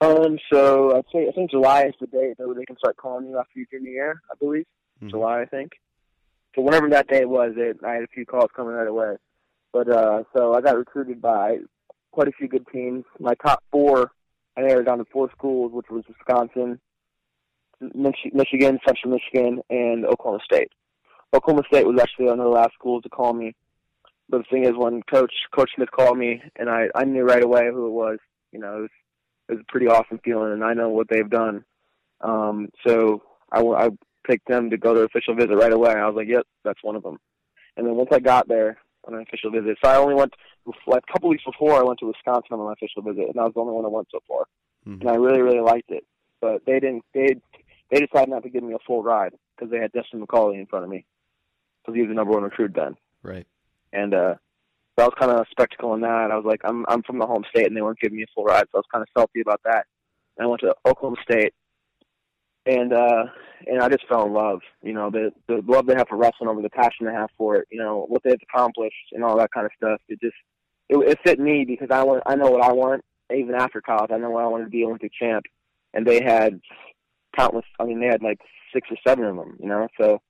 [SPEAKER 11] Um, so I'd say I think July is the date that they can start calling you after your junior year, I believe. July, I think. So whenever that day was, it I had a few calls coming right away. But uh, so I got recruited by quite a few good teams. My top four, I narrowed down to four schools, which was Wisconsin, Mich- Michigan, Central Michigan, and Oklahoma State. Oklahoma State was actually one of the last schools to call me. But the thing is, when Coach Coach Smith called me, and I I knew right away who it was. You know, it was, it was a pretty awesome feeling, and I know what they've done. Um, so I, I picked them to go to official visit right away. I was like, yep, that's one of them. And then once I got there on an official visit, so I only went like a couple weeks before I went to Wisconsin on my official visit, and I was the only one I went so far. And I really, really liked it. But they didn't. They they decided not to give me a full ride because they had Destin McCauley in front of me because he was the number one recruit then.
[SPEAKER 9] Right.
[SPEAKER 11] And uh, that was kind of a spectacle in that. I was like, I'm I'm from the home state, and they weren't giving me a full ride, so I was kind of salty about that. And I went to Oklahoma State, and uh, and I just fell in love. You know, the the love they have for wrestling over the passion they have for it. You know, what they've accomplished and all that kind of stuff. It just it, it fit me because I want I know what I want. Even after college, I know what I wanted to be Olympic champ, and they had countless. I mean, they had like six or seven of them. You know, so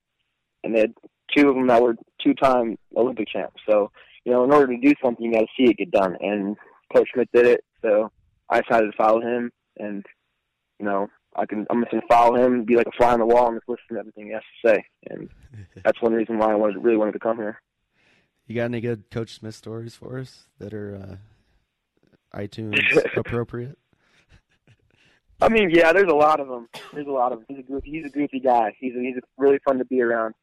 [SPEAKER 11] and they had two of them that were two-time Olympic champs. So, you know, in order to do something, you got to see it get done. And Coach Smith did it, so I decided to follow him. And you know, I can I'm just gonna follow him, be like a fly on the wall, and just listen to everything he has to say. And that's one reason why I wanted really wanted to come here.
[SPEAKER 9] You got any good Coach Smith stories for us that are uh, iTunes appropriate?
[SPEAKER 11] I mean, yeah, there's a lot of them. There's a lot of them. He's a goofy, he's a goofy guy. He's a, he's a really fun to be around.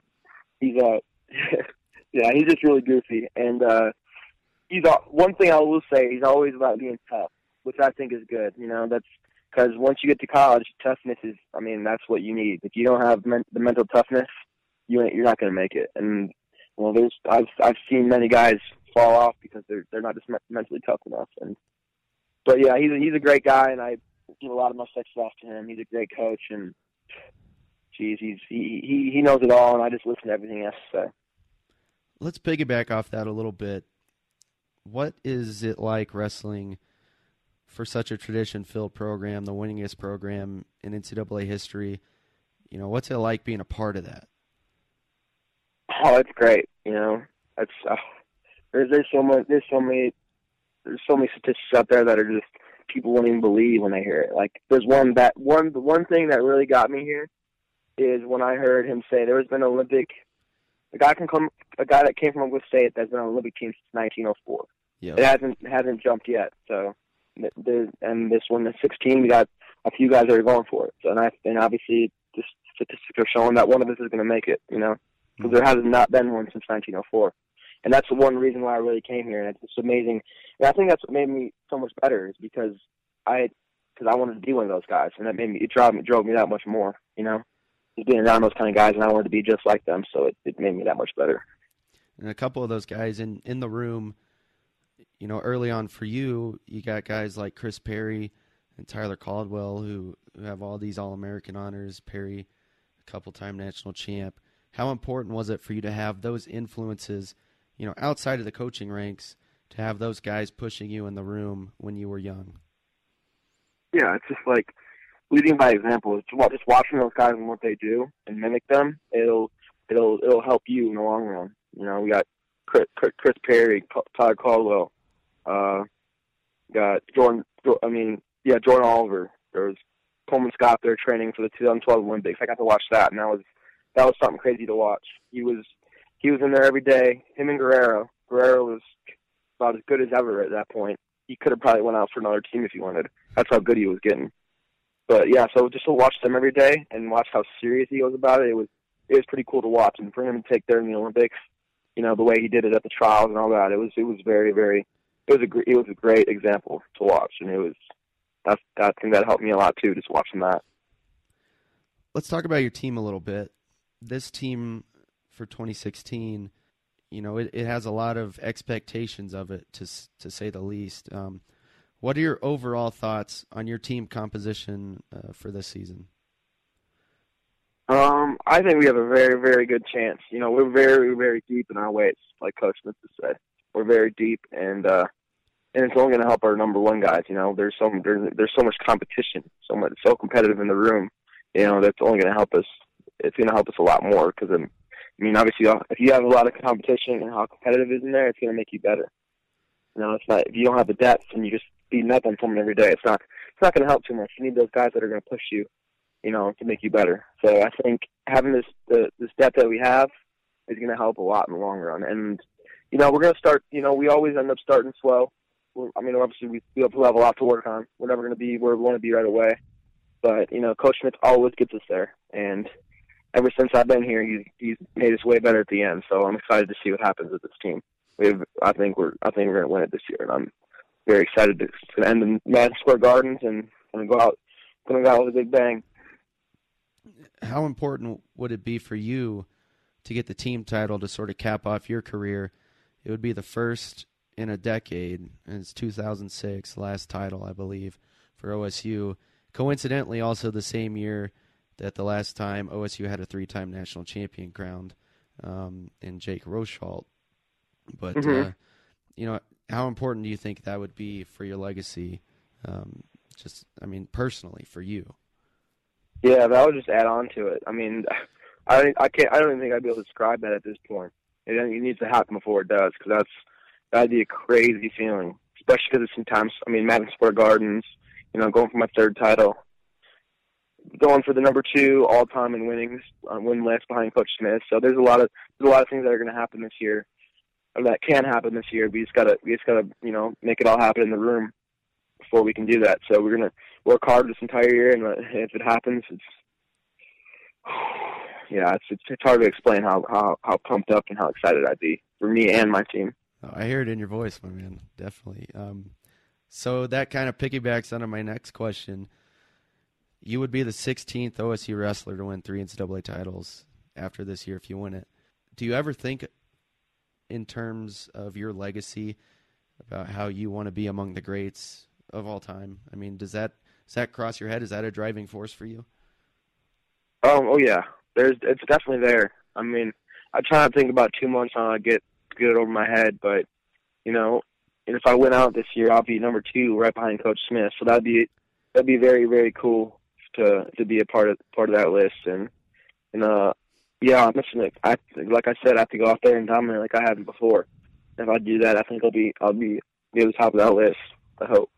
[SPEAKER 11] He's a yeah, he's just really goofy. And uh, he's a, one thing I will say. He's always about being tough, which I think is good. You know, that's because once you get to college, toughness is. I mean, that's what you need. If you don't have men- the mental toughness, you you're not going to make it. And well, there's I've I've seen many guys fall off because they're they're not just me- mentally tough enough. And but yeah, he's a, he's a great guy, and I give a lot of my success to him. He's a great coach, and geez, he's he he he knows it all, and I just listen to everything he has to say.
[SPEAKER 9] Let's piggyback off that a little bit. What is it like wrestling for such a tradition-filled program, the winningest program in NCAA history? You know, what's it like being a part of that?
[SPEAKER 11] Oh, it's great. You know, it's uh, there's there's so much there's so many there's so many statistics out there that are just people won't even believe when they hear it. Like there's one that one the one thing that really got me here is when I heard him say there has been an Olympic a guy can come a guy that came from Oklahoma State that's been on an Olympic team since 1904.
[SPEAKER 9] Yeah.
[SPEAKER 11] It hasn't hasn't jumped yet. So, and this one, the 16, we got a few guys that are going for it. So, and, I, and obviously, the statistics are showing that one of us is going to make it. You know, hmm. because there has not been one since 1904. And that's the one reason why I really came here, and it's just amazing. And I think that's what made me so much better is because I, because I wanted to be one of those guys, and that made me it drove me drove me that much more. You know, just being around those kind of guys, and I wanted to be just like them, so it, it made me that much better.
[SPEAKER 9] And a couple of those guys in in the room, you know, early on for you, you got guys like Chris Perry and Tyler Caldwell who, who have all these All American honors. Perry, a couple time national champ. How important was it for you to have those influences, you know, outside of the coaching ranks, to have those guys pushing you in the room when you were young?
[SPEAKER 11] Yeah, it's just like leading by example. It's just watching those guys and what they do and mimic them. It'll it'll it'll help you in the long run. You know, we got Chris, Chris Perry, Todd Caldwell, uh, got Jordan. I mean, yeah, Jordan Oliver. There was Coleman Scott there training for the 2012 Olympics. I got to watch that, and that was that was something crazy to watch. He was he was in there every day. Him and Guerrero. Guerrero was about as good as ever at that point. He could have probably went out for another team if he wanted. That's how good he was getting. But yeah, so just to watch them every day and watch how serious he was about it, it was it was pretty cool to watch. And for him to take there in the Olympics, you know, the way he did it at the trials and all that, it was it was very very it was a it was a great example to watch, and it was that's that thing that helped me a lot too, just watching that.
[SPEAKER 9] Let's talk about your team a little bit. This team for 2016, you know, it, it has a lot of expectations of it, to to say the least. Um, what are your overall thoughts on your team composition uh, for this season?
[SPEAKER 11] Um, I think we have a very, very good chance. You know, we're very, very deep in our weights, like Coach Smith would say. We're very deep, and uh, and it's only going to help our number one guys. You know, there's so there's there's so much competition, so much so competitive in the room. You know, that's only going to help us. It's going to help us a lot more because I mean, obviously, uh, if you have a lot of competition and how competitive is in there, it's going to make you better. You know, it's not if you don't have the depth and you just beating up on someone every day, it's not it's not going to help too much. You need those guys that are going to push you you know, to make you better. So I think having this the this depth that we have is going to help a lot in the long run. And you know, we're going to start. You know, we always end up starting slow. I mean, obviously we we have a lot to work on. We're never going to be where we want to be right away. But you know, Coach Smith always gets us there. And ever since I've been here, he's he's made us way better at the end. So I'm excited to see what happens with this team. We have, I think we're I think we're going to win it this year, and I'm very excited to, to end in Madison Square Gardens and going to go out going to go out with a big bang.
[SPEAKER 9] How important would it be for you to get the team title to sort of cap off your career? It would be the first in a decade, and it's 2006, last title, I believe, for OSU. Coincidentally, also the same year that the last time OSU had a three-time national champion crowned um, in Jake Rosholt. But
[SPEAKER 11] Mhm.
[SPEAKER 9] uh, you know, how important do you think that would be for your legacy? Um, just, I mean, personally for you.
[SPEAKER 11] Yeah, that would just add on to it. I mean, I I can't. I don't even think I'd be able to describe that at this point. It, it needs to happen before it does, because that's that'd be a crazy feeling, especially because it's sometimes. I mean, Madison Square Gardens. You know, going for my third title, going for the number two all time in winnings, uh, win list behind Coach Smith. So there's a lot of there's a lot of things that are going to happen this year, or that can happen this year. We just gotta we just gotta you know make it all happen in the room before we can do that. So we're gonna work hard this entire year, and uh, if it happens, it's yeah, it's it's, it's hard to explain how, how how pumped up and how excited I'd be for me and my team.
[SPEAKER 9] Oh, I hear it in your voice, my man. Definitely. Um, so that kind of piggybacks onto my next question. You would be the 16th OSU wrestler to win three NCAA titles after this year if you win it. Do you ever think, in terms of your legacy, about how you want to be among the greats of all time? I mean, does that does that cross your head? Is that a driving force for you?
[SPEAKER 11] Um, oh yeah, there's it's definitely there. I mean, I try not to think about too much on to get get it over my head, but you know, and if I win out this year, I'll be number two, right behind Coach Smith. So that'd be that'd be very very cool to to be a part of part of that list. And and uh, yeah, I'm missing it. I like I said, I have to go out there and dominate like I haven't before. If I do that, I think I'll be I'll be near the top of that list. I hope.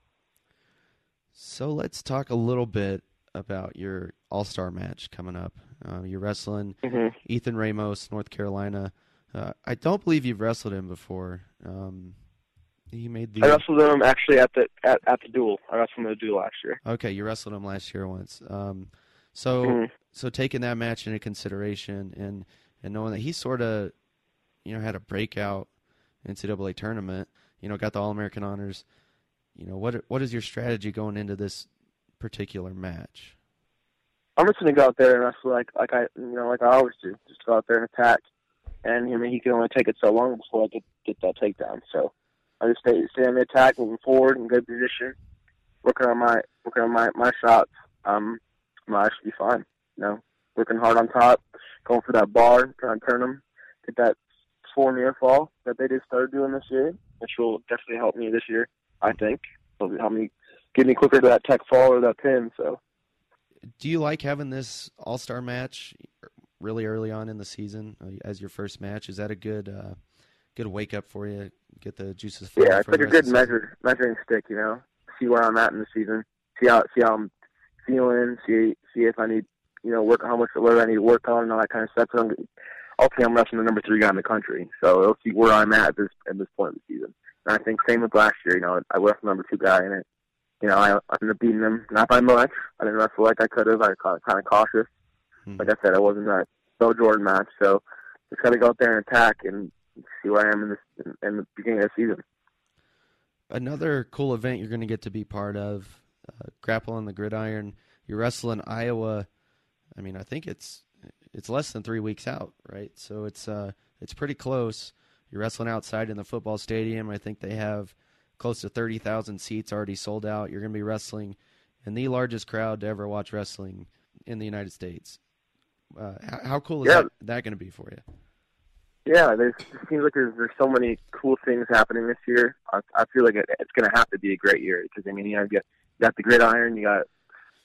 [SPEAKER 9] So let's talk a little bit about your All Star match coming up. Uh, you're wrestling
[SPEAKER 11] Mhm.
[SPEAKER 9] Ethan Ramos, North Carolina. Uh, I don't believe you've wrestled him before. Um, He made the.
[SPEAKER 11] I wrestled him actually at the at, at the duel. I wrestled him at the duel last year.
[SPEAKER 9] Okay, you wrestled him last year once. Um, so
[SPEAKER 11] Mhm.
[SPEAKER 9] so taking that match into consideration and and knowing that he sort of, you know, had a breakout NCAA tournament, you know, got the All American honors. You know, what what is your strategy going into this particular match?
[SPEAKER 11] I'm just gonna go out there and wrestle like like I you know like I always do. Just go out there and attack. And I mean he can only take it so long before I get get that takedown. So I just stay stay on the attack, moving forward in good position, working on my working on my my shots. Um, I should be fine. You know, working hard on top, going for that bar, trying to turn them, get that four near fall that they just started doing this year, which will definitely help me this year. I think it'll help me get me quicker to that tech fall or that pin. So.
[SPEAKER 9] Do you like having this All Star match really early on in the season uh, as your first match? Is that a good uh, good wake up for you? Get the juices flowing.
[SPEAKER 11] Yeah, it's like a good
[SPEAKER 9] the
[SPEAKER 11] measure measuring stick, you know. See where I'm at in the season. See how see how I'm feeling. See see if I need you know work how much what I need to work on and all that kind of stuff. So I'm, ultimately, I'm wrestling the number three guy in the country, so it'll see where I'm at at this at this point in the season. And I think same with last year. You know, I wrestled number two guy in it. You know, I, I ended up beating him not by much. I didn't wrestle like I could have. I was kind of cautious. Like I said, I wasn't that Bo Jordan match, so just got to go out there and attack and see where I am in this in, in the beginning of the season.
[SPEAKER 9] Another cool event you're going to get to be part of, uh, Grapple on the Gridiron. You're wrestling Iowa. I mean, I think it's it's less than three weeks out, right? So it's uh it's pretty close. You're wrestling outside in the football stadium. I think they have close to thirty thousand seats already sold out. You're going to be wrestling in the largest crowd to ever watch wrestling in the United States. Uh, how, how cool is
[SPEAKER 11] Yeah.
[SPEAKER 9] that, that going to be for you?
[SPEAKER 11] Yeah, there's, it seems like there's there's so many cool things happening this year. I, I feel like it, it's going to have to be a great year because I mean, you know, you got, you got the gridiron, you got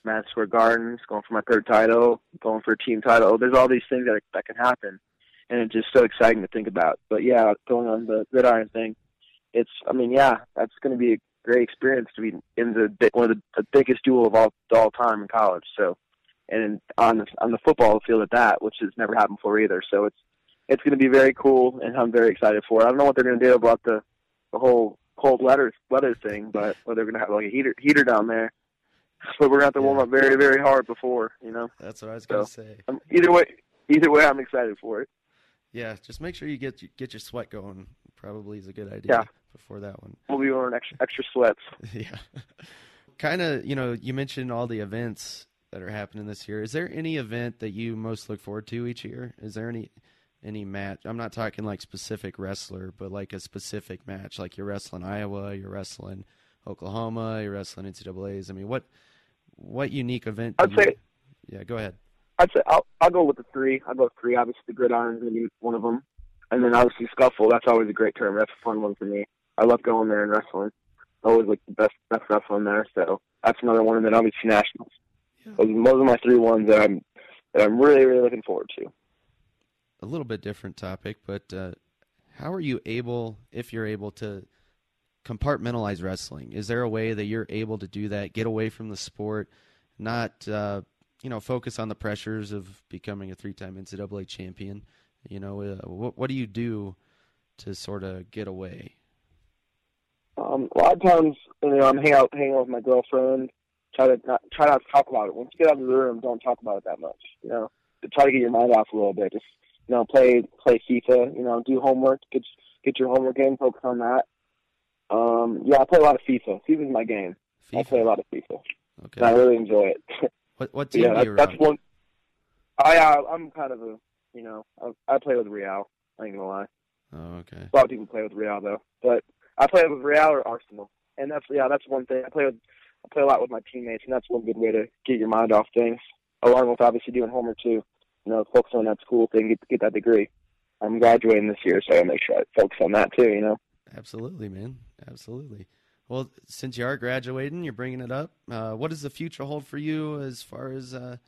[SPEAKER 11] Madison Square Gardens going for my third title, going for a team title. There's all these things that that can happen, and it's just so exciting to think about. But yeah, going on the gridiron thing, it's I mean, yeah, that's going to be a great experience to be in the one of the, the biggest duel of all all time in college. So, and on the, on the football field at that, which has never happened before either. So it's it's going to be very cool, and I'm very excited for it. I don't know what they're going to do about the the whole cold weather weather thing, but or they're going to have like a heater heater down there. But we're going to have to warm up very very hard before, you know.
[SPEAKER 9] That's what I was
[SPEAKER 11] So,
[SPEAKER 9] going to say.
[SPEAKER 11] Um, either way, either way, I'm excited for it.
[SPEAKER 9] Yeah, just make sure you get get your sweat going. Probably is a good idea
[SPEAKER 11] Yeah.
[SPEAKER 9] before that one.
[SPEAKER 11] We'll be wearing extra extra sweats.
[SPEAKER 9] yeah. kind of, you know, you mentioned all the events that are happening this year. Is there any event that you most look forward to each year? Is there any any match? I'm not talking like specific wrestler, but like a specific match. Like you're wrestling Iowa, you're wrestling Oklahoma, you're wrestling NCAA's. I mean, what what unique event?
[SPEAKER 11] I'd
[SPEAKER 9] you-
[SPEAKER 11] say-
[SPEAKER 9] yeah. Go ahead.
[SPEAKER 11] I'd say I'll I'll go with the three. I'll go with three. Obviously, the gridiron's to be one of them, and then obviously scuffle. That's always a great term. That's a fun one for me. I love going there and wrestling. Always like the best best wrestling there. So that's another one. And then obviously nationals. Those, those are my three ones that I'm that I'm really really looking forward to.
[SPEAKER 9] a little bit different topic, but uh, how are you able, if you're able to compartmentalize wrestling? Is there a way that you're able to do that, get away from the sport, not uh, you know focus on the pressures of becoming a three-time NCAA champion? You know, uh, what what do you do to sort of get away?
[SPEAKER 11] Um, a lot of times, you know, I'm hanging out, hanging out with my girlfriend. Try to not, try not to talk about it. Once you get out of the room, don't talk about it that much. You know, try to get your mind off a little bit. Just you know, play play FIFA. You know, do homework. Get get your homework in. Focus on that. Um, yeah, I play a lot of FIFA. FIFA's my game. I play a lot of FIFA.
[SPEAKER 9] Okay.
[SPEAKER 11] I really enjoy it.
[SPEAKER 9] What what team
[SPEAKER 11] yeah,
[SPEAKER 9] do
[SPEAKER 11] that,
[SPEAKER 9] you
[SPEAKER 11] that's one. I uh, I'm kind of a you know I, I play with Real. I ain't gonna lie.
[SPEAKER 9] Oh, okay.
[SPEAKER 11] A lot of people play with Real though, but I play with Real or Arsenal, and that's yeah, that's one thing. I play with I play a lot with my teammates, and that's one good way to get your mind off things, along with obviously doing homework too. You know, focus on that school thing, get get that degree. I'm graduating this year, so I make sure I focus on that too. You know.
[SPEAKER 9] Absolutely, man. Absolutely. Well, since you are graduating, you're bringing it up. Uh, what does the future hold for you as far as uh,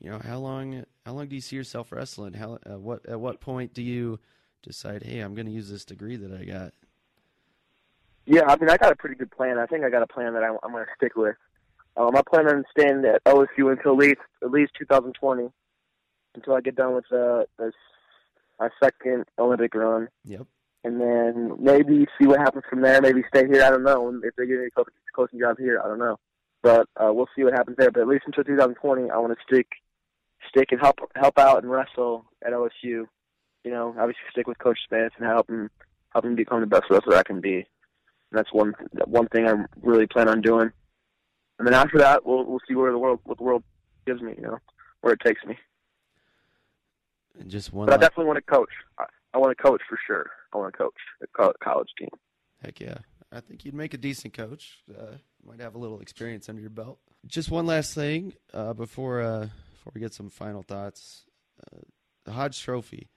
[SPEAKER 9] you know? How long? How long do you see yourself wrestling? How? Uh, what? At what point do you decide? Hey, I'm going to use this degree that I got.
[SPEAKER 11] Yeah, I mean, I got a pretty good plan. I think I got a plan that I, I'm going to stick with. Um, I plan on staying at OSU until at least at least 2020, until I get done with uh, this my second Olympic run.
[SPEAKER 9] Yep.
[SPEAKER 11] and then maybe see what happens from there. Maybe stay here. I don't know if they get any coaching, coaching job here. I don't know, but uh, we'll see what happens there. But at least until 2020, I want to stick stick and help help out and wrestle at OSU. You know, obviously stick with Coach Spence and help him help him become the best wrestler I can be. And that's one one thing I really plan on doing. And then after that, we'll we'll see where the world what the world gives me. You know, where it takes me.
[SPEAKER 9] And just one.
[SPEAKER 11] But I definitely want to coach. I, I want to coach for sure. I want to coach a college team.
[SPEAKER 9] Heck yeah. I think you'd make a decent coach. Uh, might have a little experience under your belt. Just one last thing uh, before uh, before we get some final thoughts. Uh, the Hodge Trophy.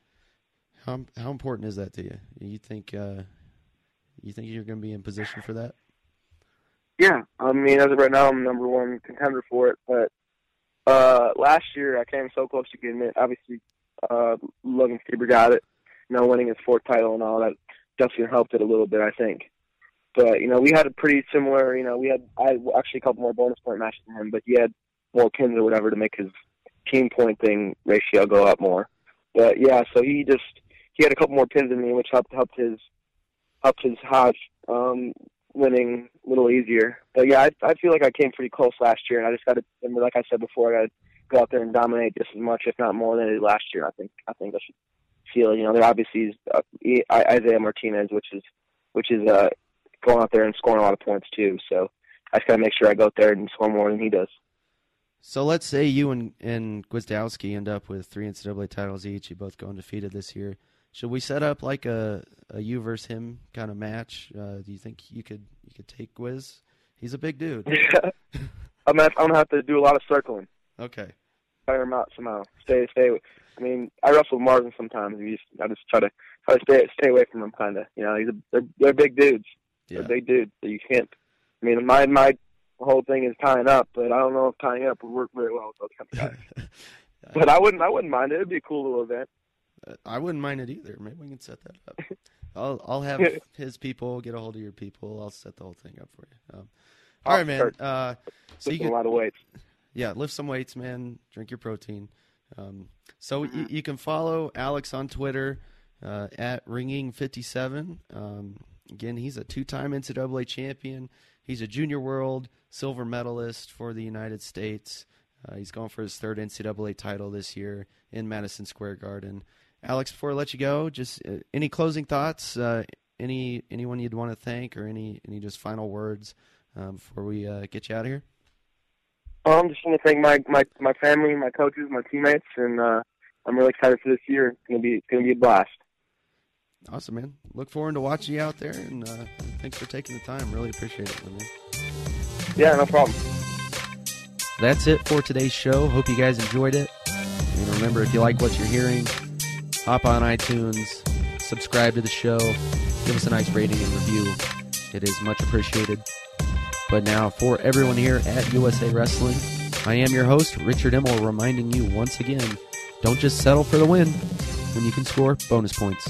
[SPEAKER 9] How how important is that to you? You think uh, you think you're going to be in position for that?
[SPEAKER 11] Yeah, I mean, as of right now, I'm number one contender for it. But uh, last year, I came so close to getting it. Obviously, uh, Logan Stieber got it. You know, winning his fourth title and all that definitely helped it a little bit, I think. But you know, we had a pretty similar. You know, we had I actually a couple more bonus point matches than him, but he had more pins or whatever to make his team point thing ratio go up more. But yeah, so he just he had a couple more pins than me, which helped helped his helped his Hodge um, winning a little easier. But yeah, I, I feel like I came pretty close last year, and I just got to, like I said before, I got to go out there and dominate just as much, if not more, than I did last year. I think I think I should feel. You know, there obviously is uh, Isaiah Martinez, which is which is uh, going out there and scoring a lot of points too. So I just got to make sure I go out there and score more than he does.
[SPEAKER 9] So let's say you and and Gwiazdowski end up with three NCAA titles each. You both go undefeated this year. Should we set up like a, a you versus him kind of match? Uh, do you think you could you could take Gwiz? He's a big dude.
[SPEAKER 11] Yeah. I'm gonna, I'm gonna have to do a lot of circling.
[SPEAKER 9] Okay.
[SPEAKER 11] Fire him out somehow. Stay stay. I mean, I wrestle with Marvin sometimes. Just, I just try to try to stay stay away from him, kind of. You know, he's a, they're they're big dudes. Yeah. They're big dudes. So you can't. I mean, my my whole thing is tying up, but I don't know if tying up would work very well with those kind of guys. but I wouldn't I wouldn't mind it. It'd be a cool little event.
[SPEAKER 9] I wouldn't mind it either. Maybe we can set that up. I'll I'll have his people get a hold of your people. I'll set the whole thing up for you. Um, all right, man. Uh,
[SPEAKER 11] so you can, a lot of weights.
[SPEAKER 9] Yeah, lift some weights, man. Drink your protein. Um, so mm-hmm. y- you can follow Alex on Twitter uh, at ringing57. Um, again, he's a two-time NCAA champion. He's a junior world silver medalist for the United States. Uh, he's going for his third NCAA title this year in Madison Square Garden. Alex, before I let you go, just uh, any closing thoughts? Uh, any anyone you'd want to thank, or any any just final words um, before we uh, get you out of here?
[SPEAKER 11] Well, I'm um, just want to thank my, my my family, my coaches, my teammates, and uh, I'm really excited for this year. It's gonna be it's gonna be a blast.
[SPEAKER 9] Awesome, man. Look forward to watching you out there, and uh, thanks for taking the time. Really appreciate it, man.
[SPEAKER 11] Yeah, no problem.
[SPEAKER 9] That's it for today's show. Hope you guys enjoyed it. And remember, if you like what you're hearing, hop on iTunes, subscribe to the show, give us a nice rating and review. It is much appreciated. But now, for everyone here at USA Wrestling, I am your host, Richard Immel, reminding you once again don't just settle for the win when you can score bonus points.